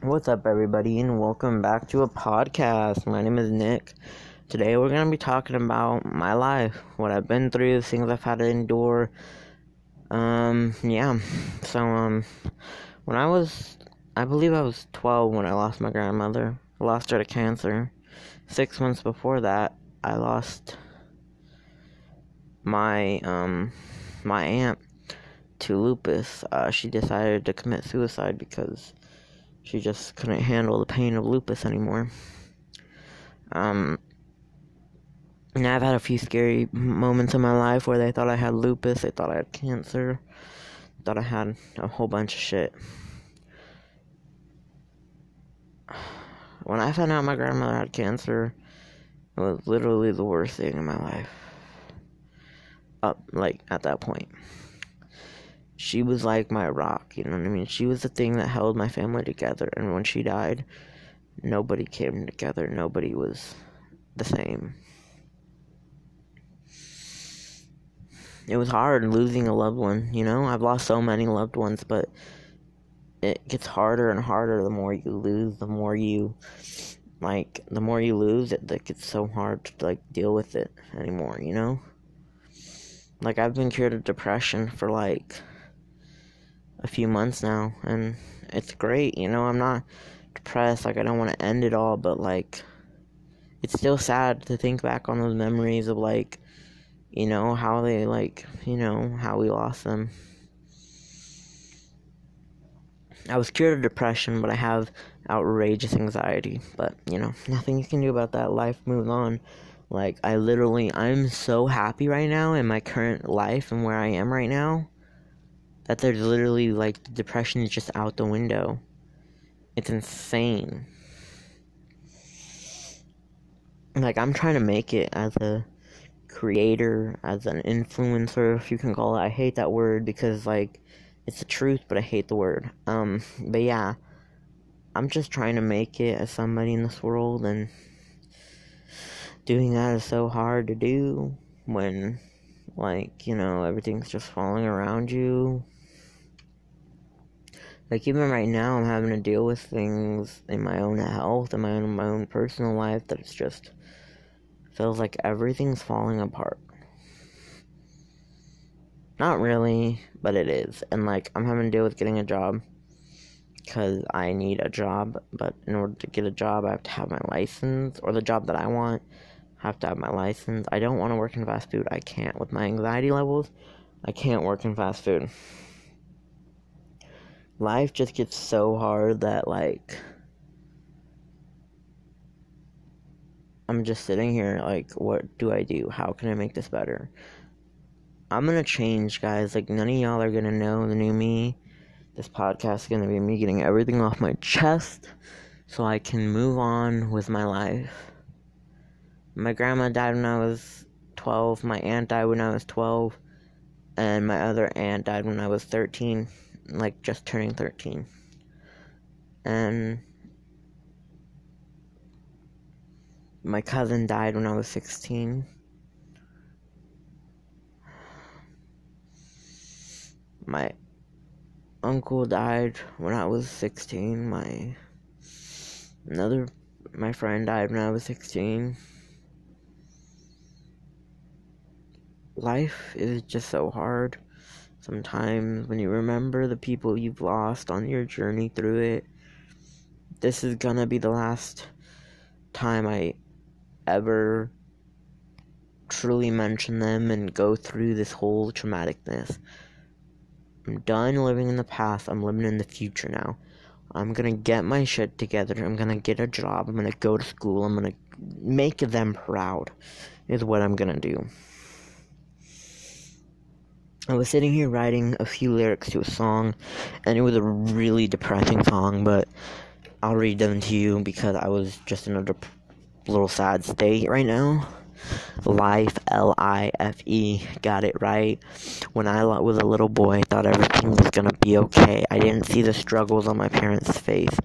What's up, everybody, and welcome back to a podcast. My name is Nick. Today, we're going to be talking about my life, what I've been through, things I've had to endure. Um, yeah. So, um, when I was, I believe I was 12 when I lost my grandmother. I lost her to cancer. Six months before that, I lost my, um, my aunt to lupus. Uh, she decided to commit suicide because she just couldn't handle the pain of lupus anymore. Um, and I've had a few scary moments in my life where they thought I had lupus, they thought I had cancer, thought I had a whole bunch of shit. When I found out my grandmother had cancer, it was literally the worst thing in my life. Up, like, at that point she was like my rock, you know what I mean? She was the thing that held my family together, and when she died, nobody came together, nobody was the same. It was hard losing a loved one, you know? I've lost so many loved ones, but it gets harder and harder the more you lose, the more you like the more you lose it like so hard to like deal with it anymore, you know? Like I've been cured of depression for like a few months now, and it's great. You know, I'm not depressed. Like I don't want to end it all, but like it's still sad to think back on those memories of like you know how they like you know how we lost them. I was cured of depression, but I have outrageous anxiety. But, you know, nothing you can do about that. Life moves on. Like, I literally, I'm so happy right now in my current life and where I am right now that there's literally like depression is just out the window. It's insane. Like I'm trying to make it as a creator, as an influencer, if you can call it. I hate that word because like it's the truth, but I hate the word. Um, but yeah, I'm just trying to make it as somebody in this world, and doing that is so hard to do when, like, you know, everything's just falling around you. Like even right now, I'm having to deal with things in my own health and my own my own personal life that it's just feels like everything's falling apart. Not really, but it is. And like I'm having to deal with getting a job because I need a job, but in order to get a job, I have to have my license or the job that I want. I have to have my license. I don't want to work in fast food. I can't with my anxiety levels. I can't work in fast food life just gets so hard that like I'm just sitting here like what do I do? How can I make this better? I'm gonna change guys, like none of y'all are gonna know the new me. This podcast is gonna be me getting everything off my chest so I can move on with my life. My grandma died when I was 12, my aunt died when I was 12, and my other aunt died when I was 13 like just turning 13. And my cousin died when I was 16. My uncle died when I was 16. My another my friend died when I was 16. Life is just so hard Sometimes when you remember the people you've lost on your journey through it, this is gonna be the last time I ever truly mention them and go through this whole traumaticness. I'm done living in the past, I'm living in the future now. I'm gonna get my shit together, I'm gonna get a job, I'm gonna go to school, I'm gonna make them proud, is what I'm gonna do. I was sitting here writing a few lyrics to a song, and it was a really depressing song, but I'll read them to you because I was just in a dep- little sad state right now. Life, L I F E, got it right. When I was a little boy, I thought everything was gonna be okay. I didn't see the struggles on my parents' face.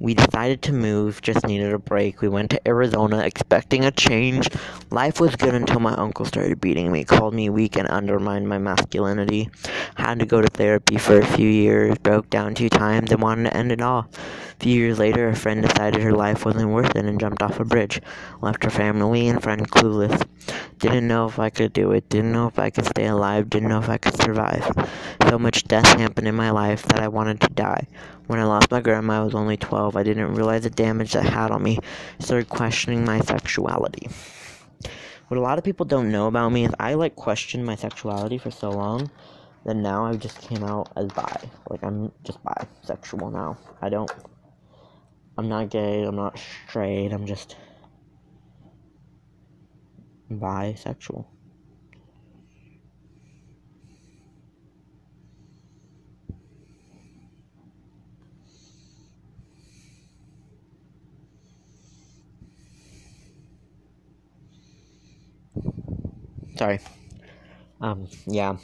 We decided to move, just needed a break. We went to Arizona expecting a change. Life was good until my uncle started beating me, called me weak, and undermined my masculinity. Had to go to therapy for a few years, broke down two times, and wanted to end it all. A few years later, a friend decided her life wasn't worth it and jumped off a bridge. Left her family and friend clueless. Didn't know if I could do it, didn't know if I could stay alive, didn't know if I could survive. So much death happened in my life that I wanted to die. When I lost my grandma, I was only 12. I didn't realize the damage that had on me. I started questioning my sexuality. What a lot of people don't know about me is I like questioned my sexuality for so long that now I just came out as bi. Like I'm just bisexual now. I don't I'm not gay, I'm not straight, I'm just bisexual. Sorry. Um, yeah.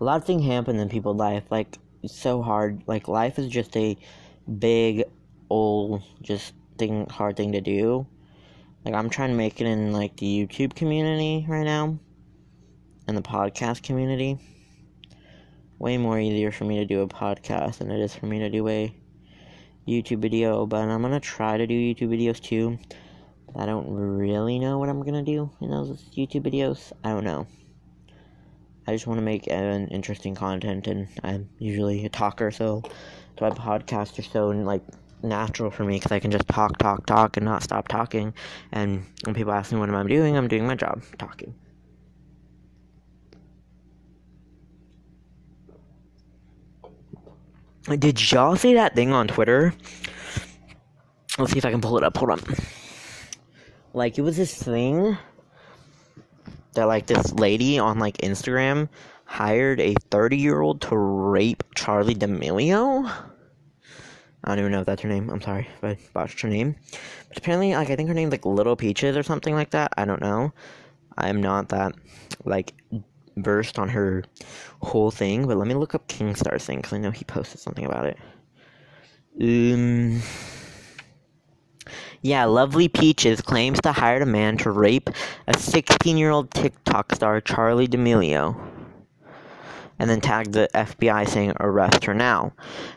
A lot of things happen in people's life. Like, it's so hard. Like, life is just a big, old, just thing, hard thing to do. Like, I'm trying to make it in, like, the YouTube community right now. And the podcast community. Way more easier for me to do a podcast than it is for me to do a YouTube video. But I'm gonna try to do YouTube videos too. I don't really know what I'm gonna do in those YouTube videos. I don't know. I just want to make an interesting content, and I'm usually a talker, so so my podcasts are so like natural for me because I can just talk, talk, talk, and not stop talking. And when people ask me what am I doing, I'm doing my job, talking. Did y'all see that thing on Twitter? Let's see if I can pull it up. Hold on. Like it was this thing that like this lady on like Instagram hired a 30 year old to rape Charli D'Amelio. I don't even know if that's her name. I'm sorry if I botched her name. But apparently, like, I think her name's like Little Peaches or something like that. I don't know. I'm not that, like, versed on her whole thing. But let me look up Keemstar's thing because I know he posted something about it. Um. Yeah, Lovely Peaches claims to hire a man to rape a 16 year old TikTok star, Charli D'Amelio. And then tagged the FBI saying, arrest her now.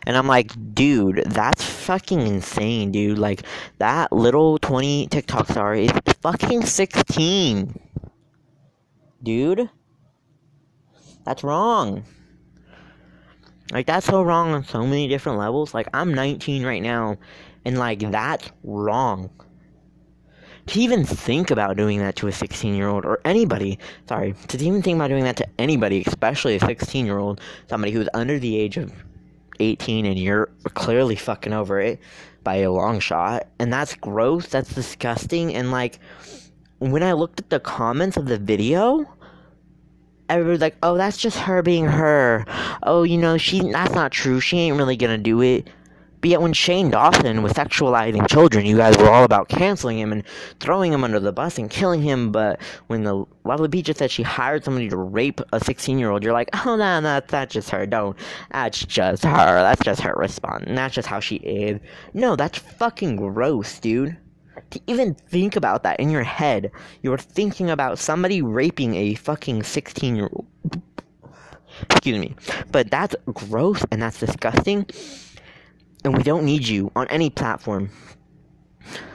And I'm like, dude, that's fucking insane, dude. Like, that little 20 TikTok star is fucking 16. Dude. That's wrong. Like, that's so wrong on so many different levels. Like, I'm 19 right now, and like that's wrong. To even think about doing that to a 16 year old or anybody, sorry, to even think about doing that to anybody, especially a 16 year old, somebody who's under the age of 18 and you're clearly fucking over it by a long shot. And that's gross, that's disgusting. And like, when I looked at the comments of the video, everybody's like, oh, that's just her being her. Oh, you know, she, that's not true. She ain't really gonna do it. But yet, when Shane Dawson was sexualizing children, you guys were all about canceling him and throwing him under the bus and killing him. But when the Lovely Peaches said she hired somebody to rape a 16 year old, you're like, oh, no, no, that's just her. Don't. That's just her. That's just her response. And that's just how she is. No, that's fucking gross, dude. To even think about that in your head, you're thinking about somebody raping a fucking 16 year old. Excuse me. But that's gross and that's disgusting and we don't need you on any platform.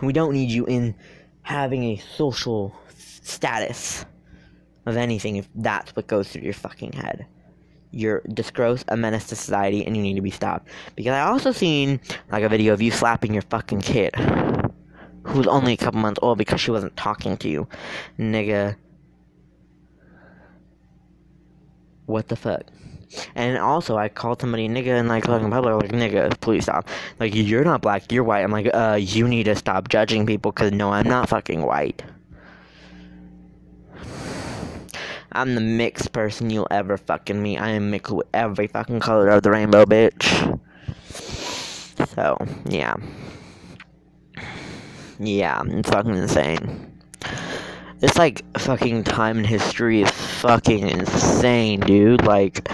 We don't need you in having a social status of anything if that's what goes through your fucking head. You're disgross, a menace to society, and you need to be stopped. Because I also seen like a video of you slapping your fucking kid, who's only a couple months old because she wasn't talking to you, nigga. What the fuck? And also, I called somebody nigga in like fucking public, like nigga, please stop. Like you're not black, you're white. I'm like, uh, you need to stop judging people, cause no, I'm not fucking white. I'm the mixed person you'll ever fucking meet. I am mixed with every fucking color of the rainbow, bitch. So, yeah. Yeah, it's fucking insane. It's like fucking time in history is fucking insane, dude. Like,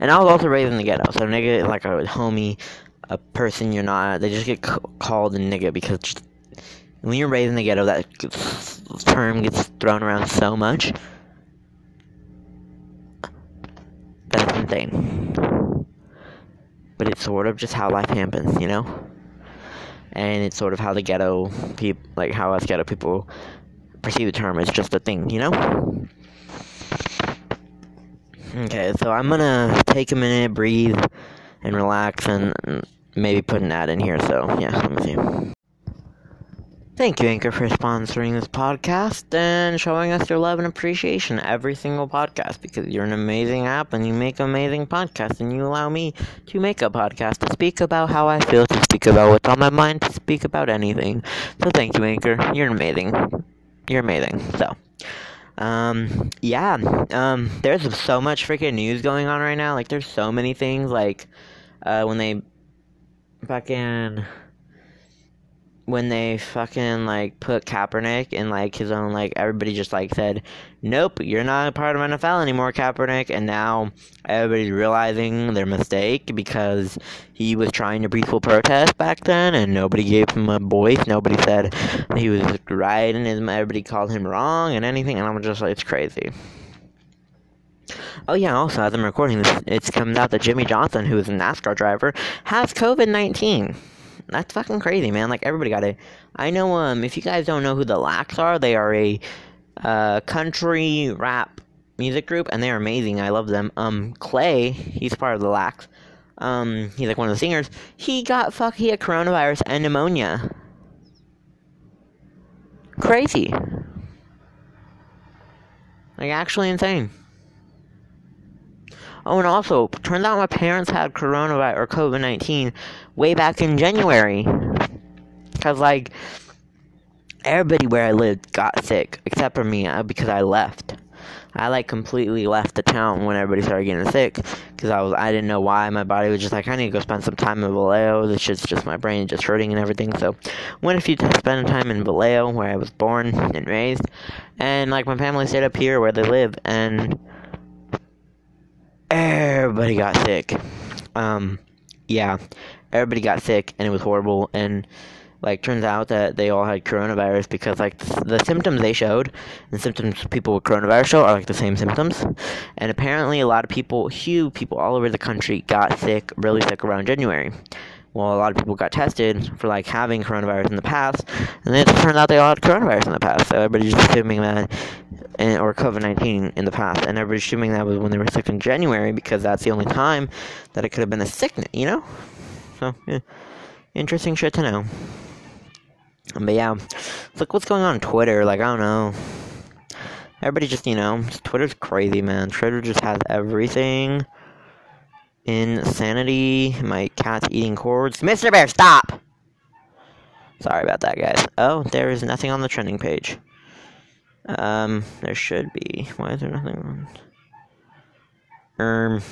and I was also raised in the ghetto, so nigga, like a homie, a person you're not. They just get called a nigga because just, when you're raised in the ghetto, that term gets thrown around so much. That's insane. But it's sort of just how life happens, you know? And it's sort of how the ghetto people, like how us ghetto people perceive the term. It's just a thing, you know? Okay, so I'm gonna take a minute, breathe, and relax, and maybe put an ad in here. So, yeah, let me see. Thank you, Anchor, for sponsoring this podcast and showing us your love and appreciation every single podcast because you're an amazing app and you make amazing podcasts and you allow me to make a podcast to speak about how I feel, to speak about what's on my mind, to speak about anything. So thank you, Anchor. You're amazing. You're amazing. So, um, yeah, um, there's so much freaking news going on right now. Like, there's so many things. Like, uh, when they fucking when they fucking like put Kaepernick in like his own like everybody just like said, Nope, you're not a part of NFL anymore, Kaepernick and now everybody's realizing their mistake because he was trying to peaceful protest back then and nobody gave him a voice, nobody said he was right and everybody called him wrong and anything and I'm just like it's crazy. Oh yeah, also as I'm recording this, it's come out that Jimmie Johnson, who is a NASCAR driver, has COVID nineteen that's fucking crazy, man. Like everybody got it. I know. Um, if you guys don't know who the Lacs are, they are a uh, country rap music group, and they're amazing. I love them. Um, Clay, he's part of the Lacs. Um, he's like one of the singers. He got fuck. He had coronavirus and pneumonia. Crazy. Like actually insane. Oh, and also, turns out my parents had coronavirus or COVID 19 way back in January. Because, like, everybody where I lived got sick, except for me, uh, because I left. I like completely left the town when everybody started getting sick because I was I didn't know why my body was just like I need to go spend some time in Vallejo. This shit's just my brain just hurting and everything. So went a few times spending time in Vallejo where I was born and raised, and like my family stayed up here where they live, and everybody got sick. Um, yeah, everybody got sick and it was horrible. And like, turns out that they all had coronavirus because like the, the symptoms they showed, the symptoms people with coronavirus show are like the same symptoms. And apparently, a lot of people, huge people all over the country, got sick, really sick around January well, a lot of people got tested for like having coronavirus in the past, and then it turned out they all had coronavirus in the past. So everybody's just assuming that, and, or COVID nineteen in the past, and everybody's assuming that was when they were sick in January because that's the only time that it could have been a sickness, you know. So, yeah. interesting shit to know. But yeah, look what's going on, on Twitter. Like I don't know. Everybody just, you know, Twitter's crazy, man. Twitter just has everything Insanity. My cat's eating cords. Mr. Bear, stop! Sorry about that, guys. Oh, there is nothing on the trending page. Um, there should be. Why is there nothing on? Um.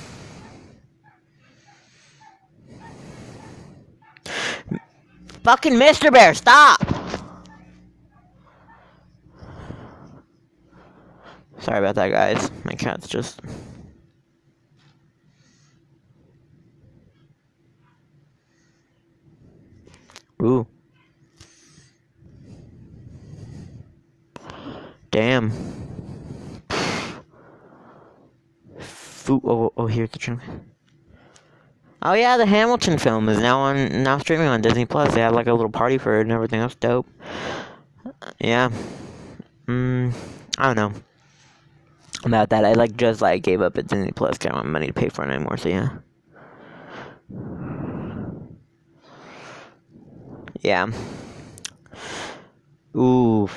Fucking Mr. Bear, stop! Sorry about that, guys. My cat's just. Ooh. Damn. Foo oh, oh, here's the trim. Oh yeah, the Hamilton film is now on now streaming on Disney Plus. They had like a little party for it and everything. That's dope. Yeah. Mm, I don't know about that. I like just like gave up at Disney Plus. I don't have money to pay for it anymore. So yeah. Yeah. Ooh.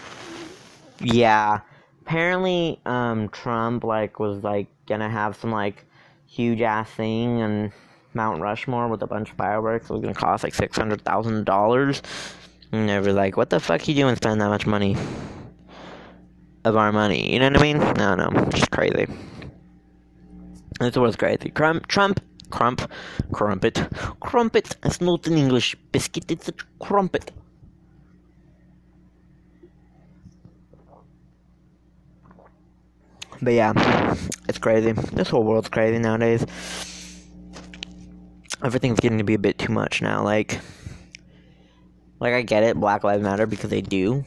Yeah. Apparently, um, Trump like was like gonna have some like huge ass thing and Mount Rushmore with a bunch of fireworks. It was gonna cost like six hundred thousand dollars. And they were like, "What the fuck you doing spending that much money of our money?" You know what I mean? No, no, just crazy. This was crazy. Trump, Trump Crump, crumpet, crumpet. It's not an English biscuit. It's a crumpet. But yeah, it's crazy. This whole world's crazy nowadays. everything's getting to be a bit too much now. Like, like I get it, Black Lives Matter because they do,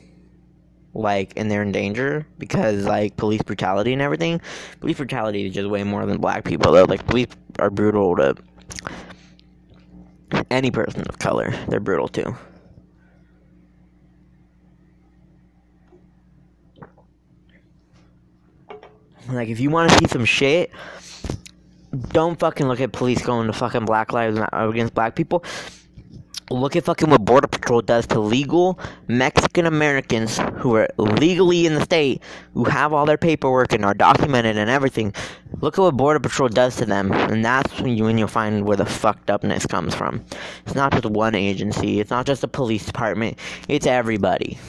like, and they're in danger because like police brutality and everything. Police brutality is just way more than black people though. Like, police are brutal to any person of color. They're brutal too. Like, if you want to see some shit, don't fucking look at police going to fucking Black Lives against black people. Look at fucking what Border Patrol does to legal Mexican Americans who are legally in the state, who have all their paperwork and are documented and everything. Look at what Border Patrol does to them, and that's when, you, when you'll find where the fucked upness comes from. It's not just one agency, it's not just the police department, it's everybody.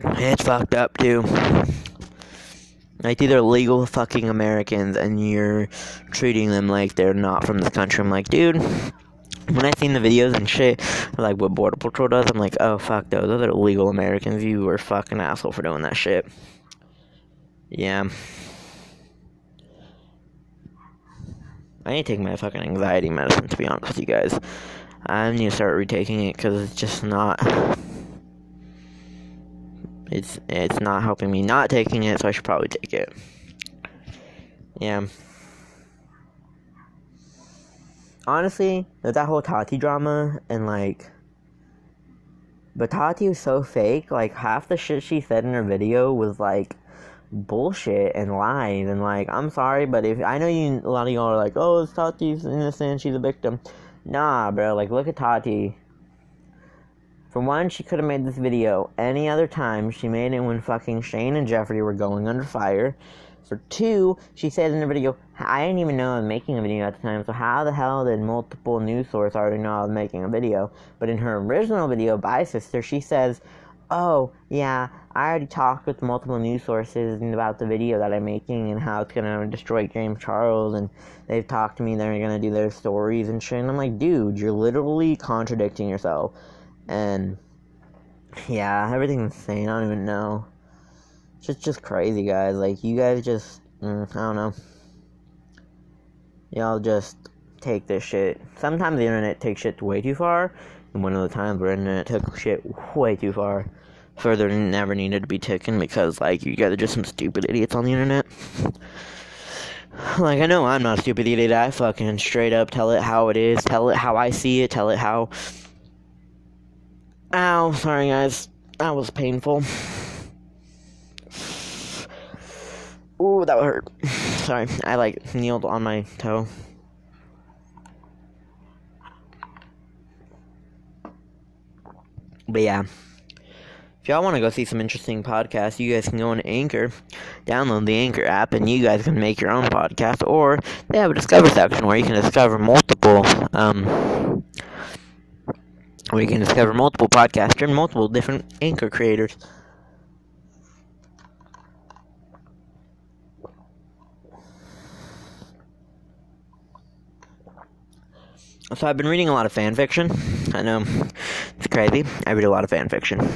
It's fucked up too. Like these are legal fucking Americans and you're treating them like they're not from this country. I'm like, dude, when I seen the videos and shit, like what Border Patrol does, I'm like, oh fuck those, those are legal Americans. You were fucking asshole for doing that shit. Yeah. I need to take my fucking anxiety medicine to be honest with you guys. I need to start retaking it because it's just not it's it's not helping me not taking it, so I should probably take it. Yeah. Honestly, that whole Tati drama and like but Tati was so fake, like half the shit she said in her video was like bullshit and lies and like I'm sorry, but if I know you a lot of y'all are like, Oh, Tati's innocent, she's a victim. Nah, bro, like look at Tati for one, she could have made this video any other time. She made it when fucking Shane and Jeffree were going under fire. For two, she says in the video, I didn't even know I was making a video at the time, so how the hell did multiple news sources already know I was making a video? But in her original video, Bye Sister, she says, Oh, yeah, I already talked with multiple news sources about the video that I'm making and how it's gonna destroy James Charles, and they've talked to me, they're gonna do their stories and shit. And I'm like, dude, you're literally contradicting yourself. And yeah, everything's insane. I don't even know. It's just, just crazy, guys. Like, you guys just, mm, I don't know. Y'all just take this shit. Sometimes the internet takes shit way too far, and one of the times where the internet took shit way too far, further than never needed to be taken because, like, you guys are just some stupid idiots on the internet. Like, I know I'm not a stupid idiot. I fucking straight up tell it how it is, tell it how I see it, tell it how Ow, sorry guys. That was painful. Ooh, that hurt. Sorry, I like kneeled on my toe. But yeah. If y'all want to go see some interesting podcasts, you guys can go on Anchor, download the Anchor app, and you guys can make your own podcast. Or they have a Discover section where you can discover multiple um, where you can discover multiple podcasts and multiple different anchor creators. So I've been reading a lot of fan fiction. I know it's crazy. I read a lot of fan fiction,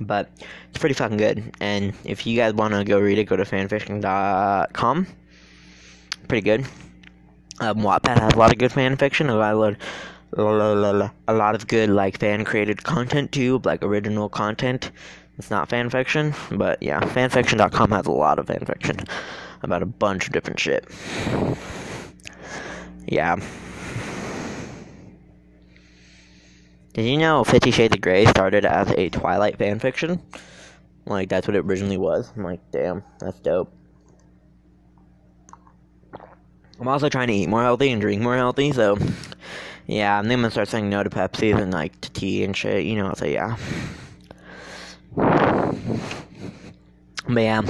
but it's pretty fucking good. And if you guys want to go read it, go to fanfiction.com. Pretty good. Um, Wattpad has a lot of good fan fiction. I love a lot of good like fan created content too, like original content. It's not fan fiction, but yeah, fanfiction.com has a lot of fan fiction about a bunch of different shit. Yeah. Did you know Fifty Shades of Grey started as a Twilight fan fiction? Like that's what it originally was. I'm like, damn, that's dope. I'm also trying to eat more healthy and drink more healthy, so yeah, I'm gonna start saying no to Pepsi and like to tea and shit, you know, so yeah. But yeah.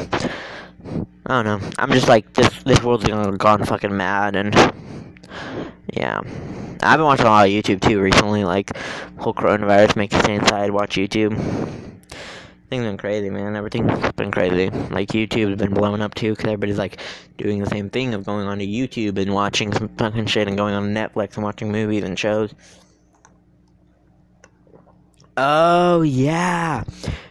I don't know. I'm just like this this world's gone, gone fucking mad and yeah. I've been watching a lot of YouTube too recently, like whole coronavirus makes you stay inside, watch YouTube. Things been crazy, man. Everything's been crazy. Like YouTube's been blowing up too, because everybody's like doing the same thing of going onto YouTube and watching some fucking shit and going on Netflix and watching movies and shows. Oh yeah,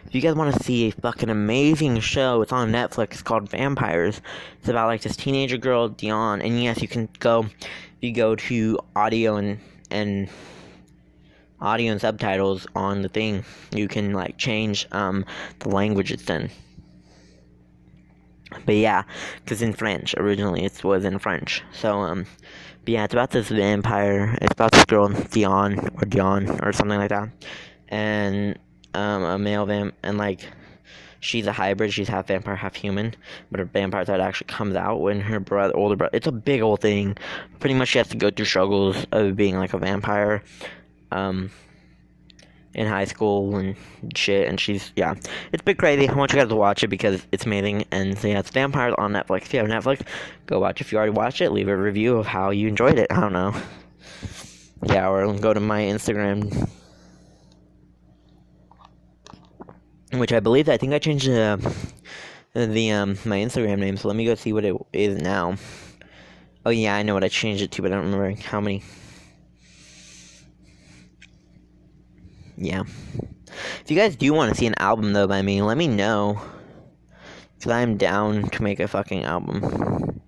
if you guys want to see a fucking amazing show, it's on Netflix. It's called Vampires. It's about like this teenager girl, Dion, and yes, you can go. You go to audio and and audio and subtitles on the thing. You can like change um the language it's in. But yeah, because in French originally it was in French. So um, but yeah, it's about this vampire. It's about this girl Dion or Dion or something like that, and um, a male vamp and like she's a hybrid. She's half vampire, half human. But her vampire side actually comes out when her brother, older brother. It's a big old thing. Pretty much, she has to go through struggles of being like a vampire. Um, in high school and shit, and she's yeah, it's a bit crazy. I want you guys to watch it because it's amazing. And so yeah, it's Vampires on Netflix. If you have Netflix, go watch. If you already watched it, leave a review of how you enjoyed it. I don't know. Yeah, or go to my Instagram, which I believe I think I changed uh, the um my Instagram name. So let me go see what it is now. Oh yeah, I know what I changed it to, but I don't remember how many. Yeah. If you guys do want to see an album though by me, let me know. Cause I'm down to make a fucking album.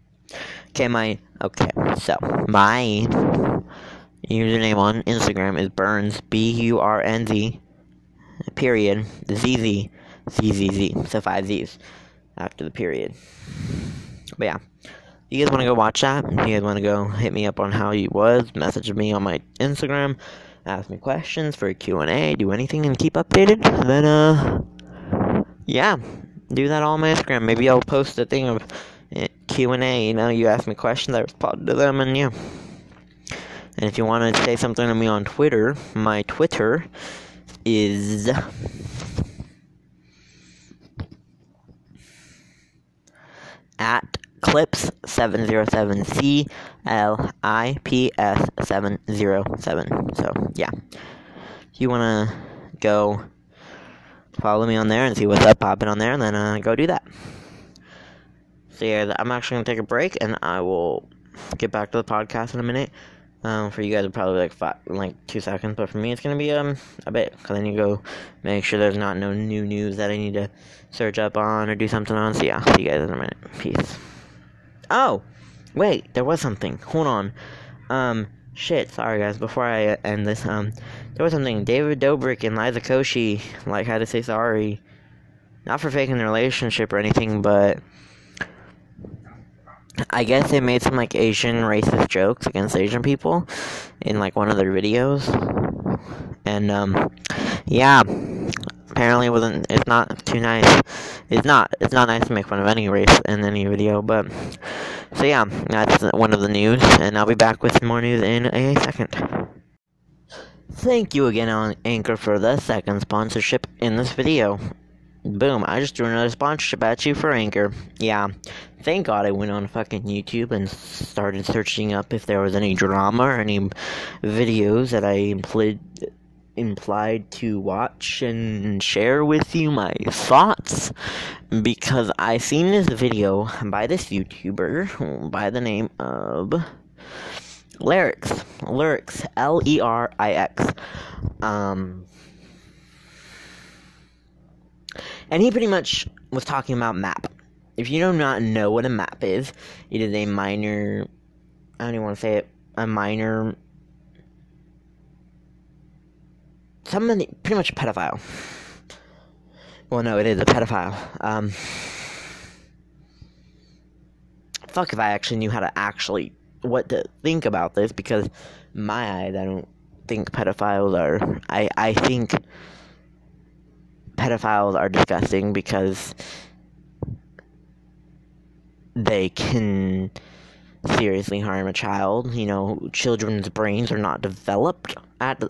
Okay, my okay, so my username on Instagram is Burnz B U R N Z period Z Z Z Z Z. So five Z's after the period. But yeah. You guys want to go watch that? You guys want to go hit me up on how you was? Message me on my Instagram ask me questions for a Q&A, do anything and keep updated, then, uh, yeah, do that all on my Instagram. Maybe I'll post a thing of eh, Q&A, you know, you ask me questions, I respond to them, and yeah. And if you want to say something to me on Twitter, my Twitter is... at clips 707 C L I P S 707. So, yeah. If you want to go follow me on there and see what's up popping on there, and then uh, go do that. So, yeah, I'm actually going to take a break and I will get back to the podcast in a minute. Um, for you guys, probably like five, like two seconds, but for me, it's gonna be um a bit I need to go make sure there's not no new news that I need to search up on or do something on. So yeah, see you guys in a minute. Peace. Oh, wait, there was something. Hold on. Um, shit. Sorry, guys. Before I end this, um, there was something. David Dobrik and Liza Koshy like had to say sorry, not for faking the relationship or anything, but I guess they made some like Asian racist jokes against Asian people in like one of their videos, and um, yeah apparently wasn't it's not too nice. It's not it's not nice to make fun of any race in any video but so yeah that's one of the news and i'll be back with more news in a second. Thank you again on anchor for the second sponsorship in this video. Boom i just threw another sponsorship at you for anchor. Yeah thank god i went on fucking youtube and started searching up if there was any drama or any videos that i implied implied to watch and share with you my thoughts because I seen this video by this YouTuber by the name of Lyrics. Lyrics. L E R I X. Um and he pretty much was talking about map. If you do not know what a map is, it is a minor I don't even want to say it, a minor somebody pretty much a pedophile. Well, no, it is a pedophile. Um, fuck if I actually knew how to actually what to think about this because my eyes, I don't think pedophiles are. I I think pedophiles are disgusting because they can seriously harm a child. You know, children's brains are not developed at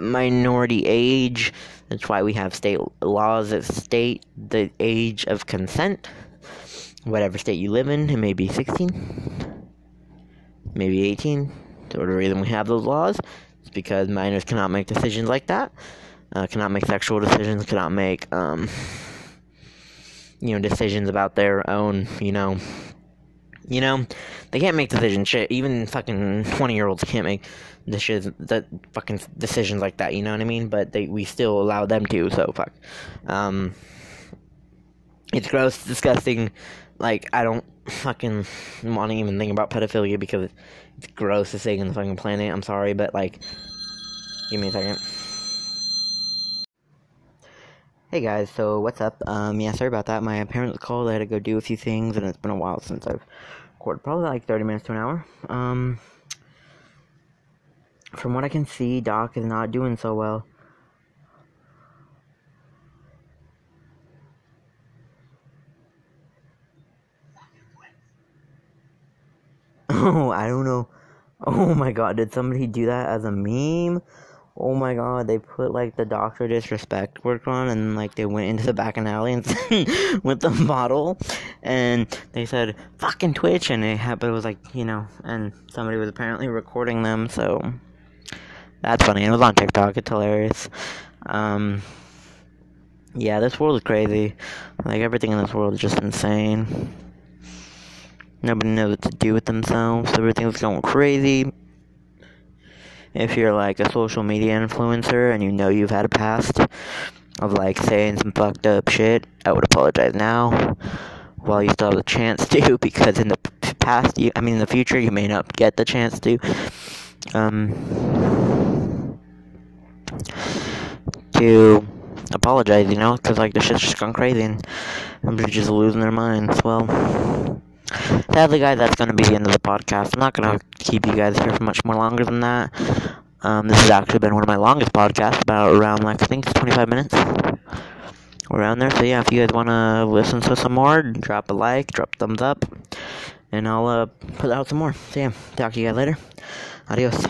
minority age. That's why we have state laws that state the age of consent. Whatever state you live in, it may be 16, maybe 18. So the reason we have those laws is because minors cannot make decisions like that, uh, cannot make sexual decisions, cannot make, um, you know, decisions about their own, you know, You know, they can't make decisions. Shit, even fucking twenty year olds can't make decisions that fucking decisions like that. You know what I mean? But they we still allow them to. So fuck. Um, it's gross, disgusting. Like I don't fucking want to even think about pedophilia because it's grossest thing in the fucking planet. I'm sorry, but like, give me a second. Hey guys, so what's up? Um, yeah, sorry about that. My parents called. I had to go do a few things, and it's been a while since I've recorded. Probably like 30 minutes to an hour. Um, from what I can see, Doc is not doing so well. Oh, I don't know. Oh my god, did somebody do that as a meme? Oh my god, they put like the Doctor Disrespect work on and like they went into the back of alley and with the bottle and they said fucking Twitch and it happened it was like, you know, and somebody was apparently recording them, so that's funny. It was on TikTok, it's hilarious. Um yeah, this world is crazy. Like everything in this world is just insane. Nobody knows what to do with themselves. Everything's going crazy. If you're like a social media influencer and you know you've had a past of like saying some fucked up shit, I would apologize now while you still have the chance to because in the past you I mean in the future you may not get the chance to um to apologize, you know, because like the shit's just gone crazy and everybody's just losing their minds. Well, Sadly, guys, that's going to be the end of the podcast. I'm not going to keep you guys here for much more longer than that. Um, this has actually been one of my longest podcasts, about around, like, I think it's 25 minutes. Around there. So, yeah, if you guys want to listen to some more, drop a like, drop a thumbs up, and I'll uh, put out some more. So, yeah, talk to you guys later. Adios.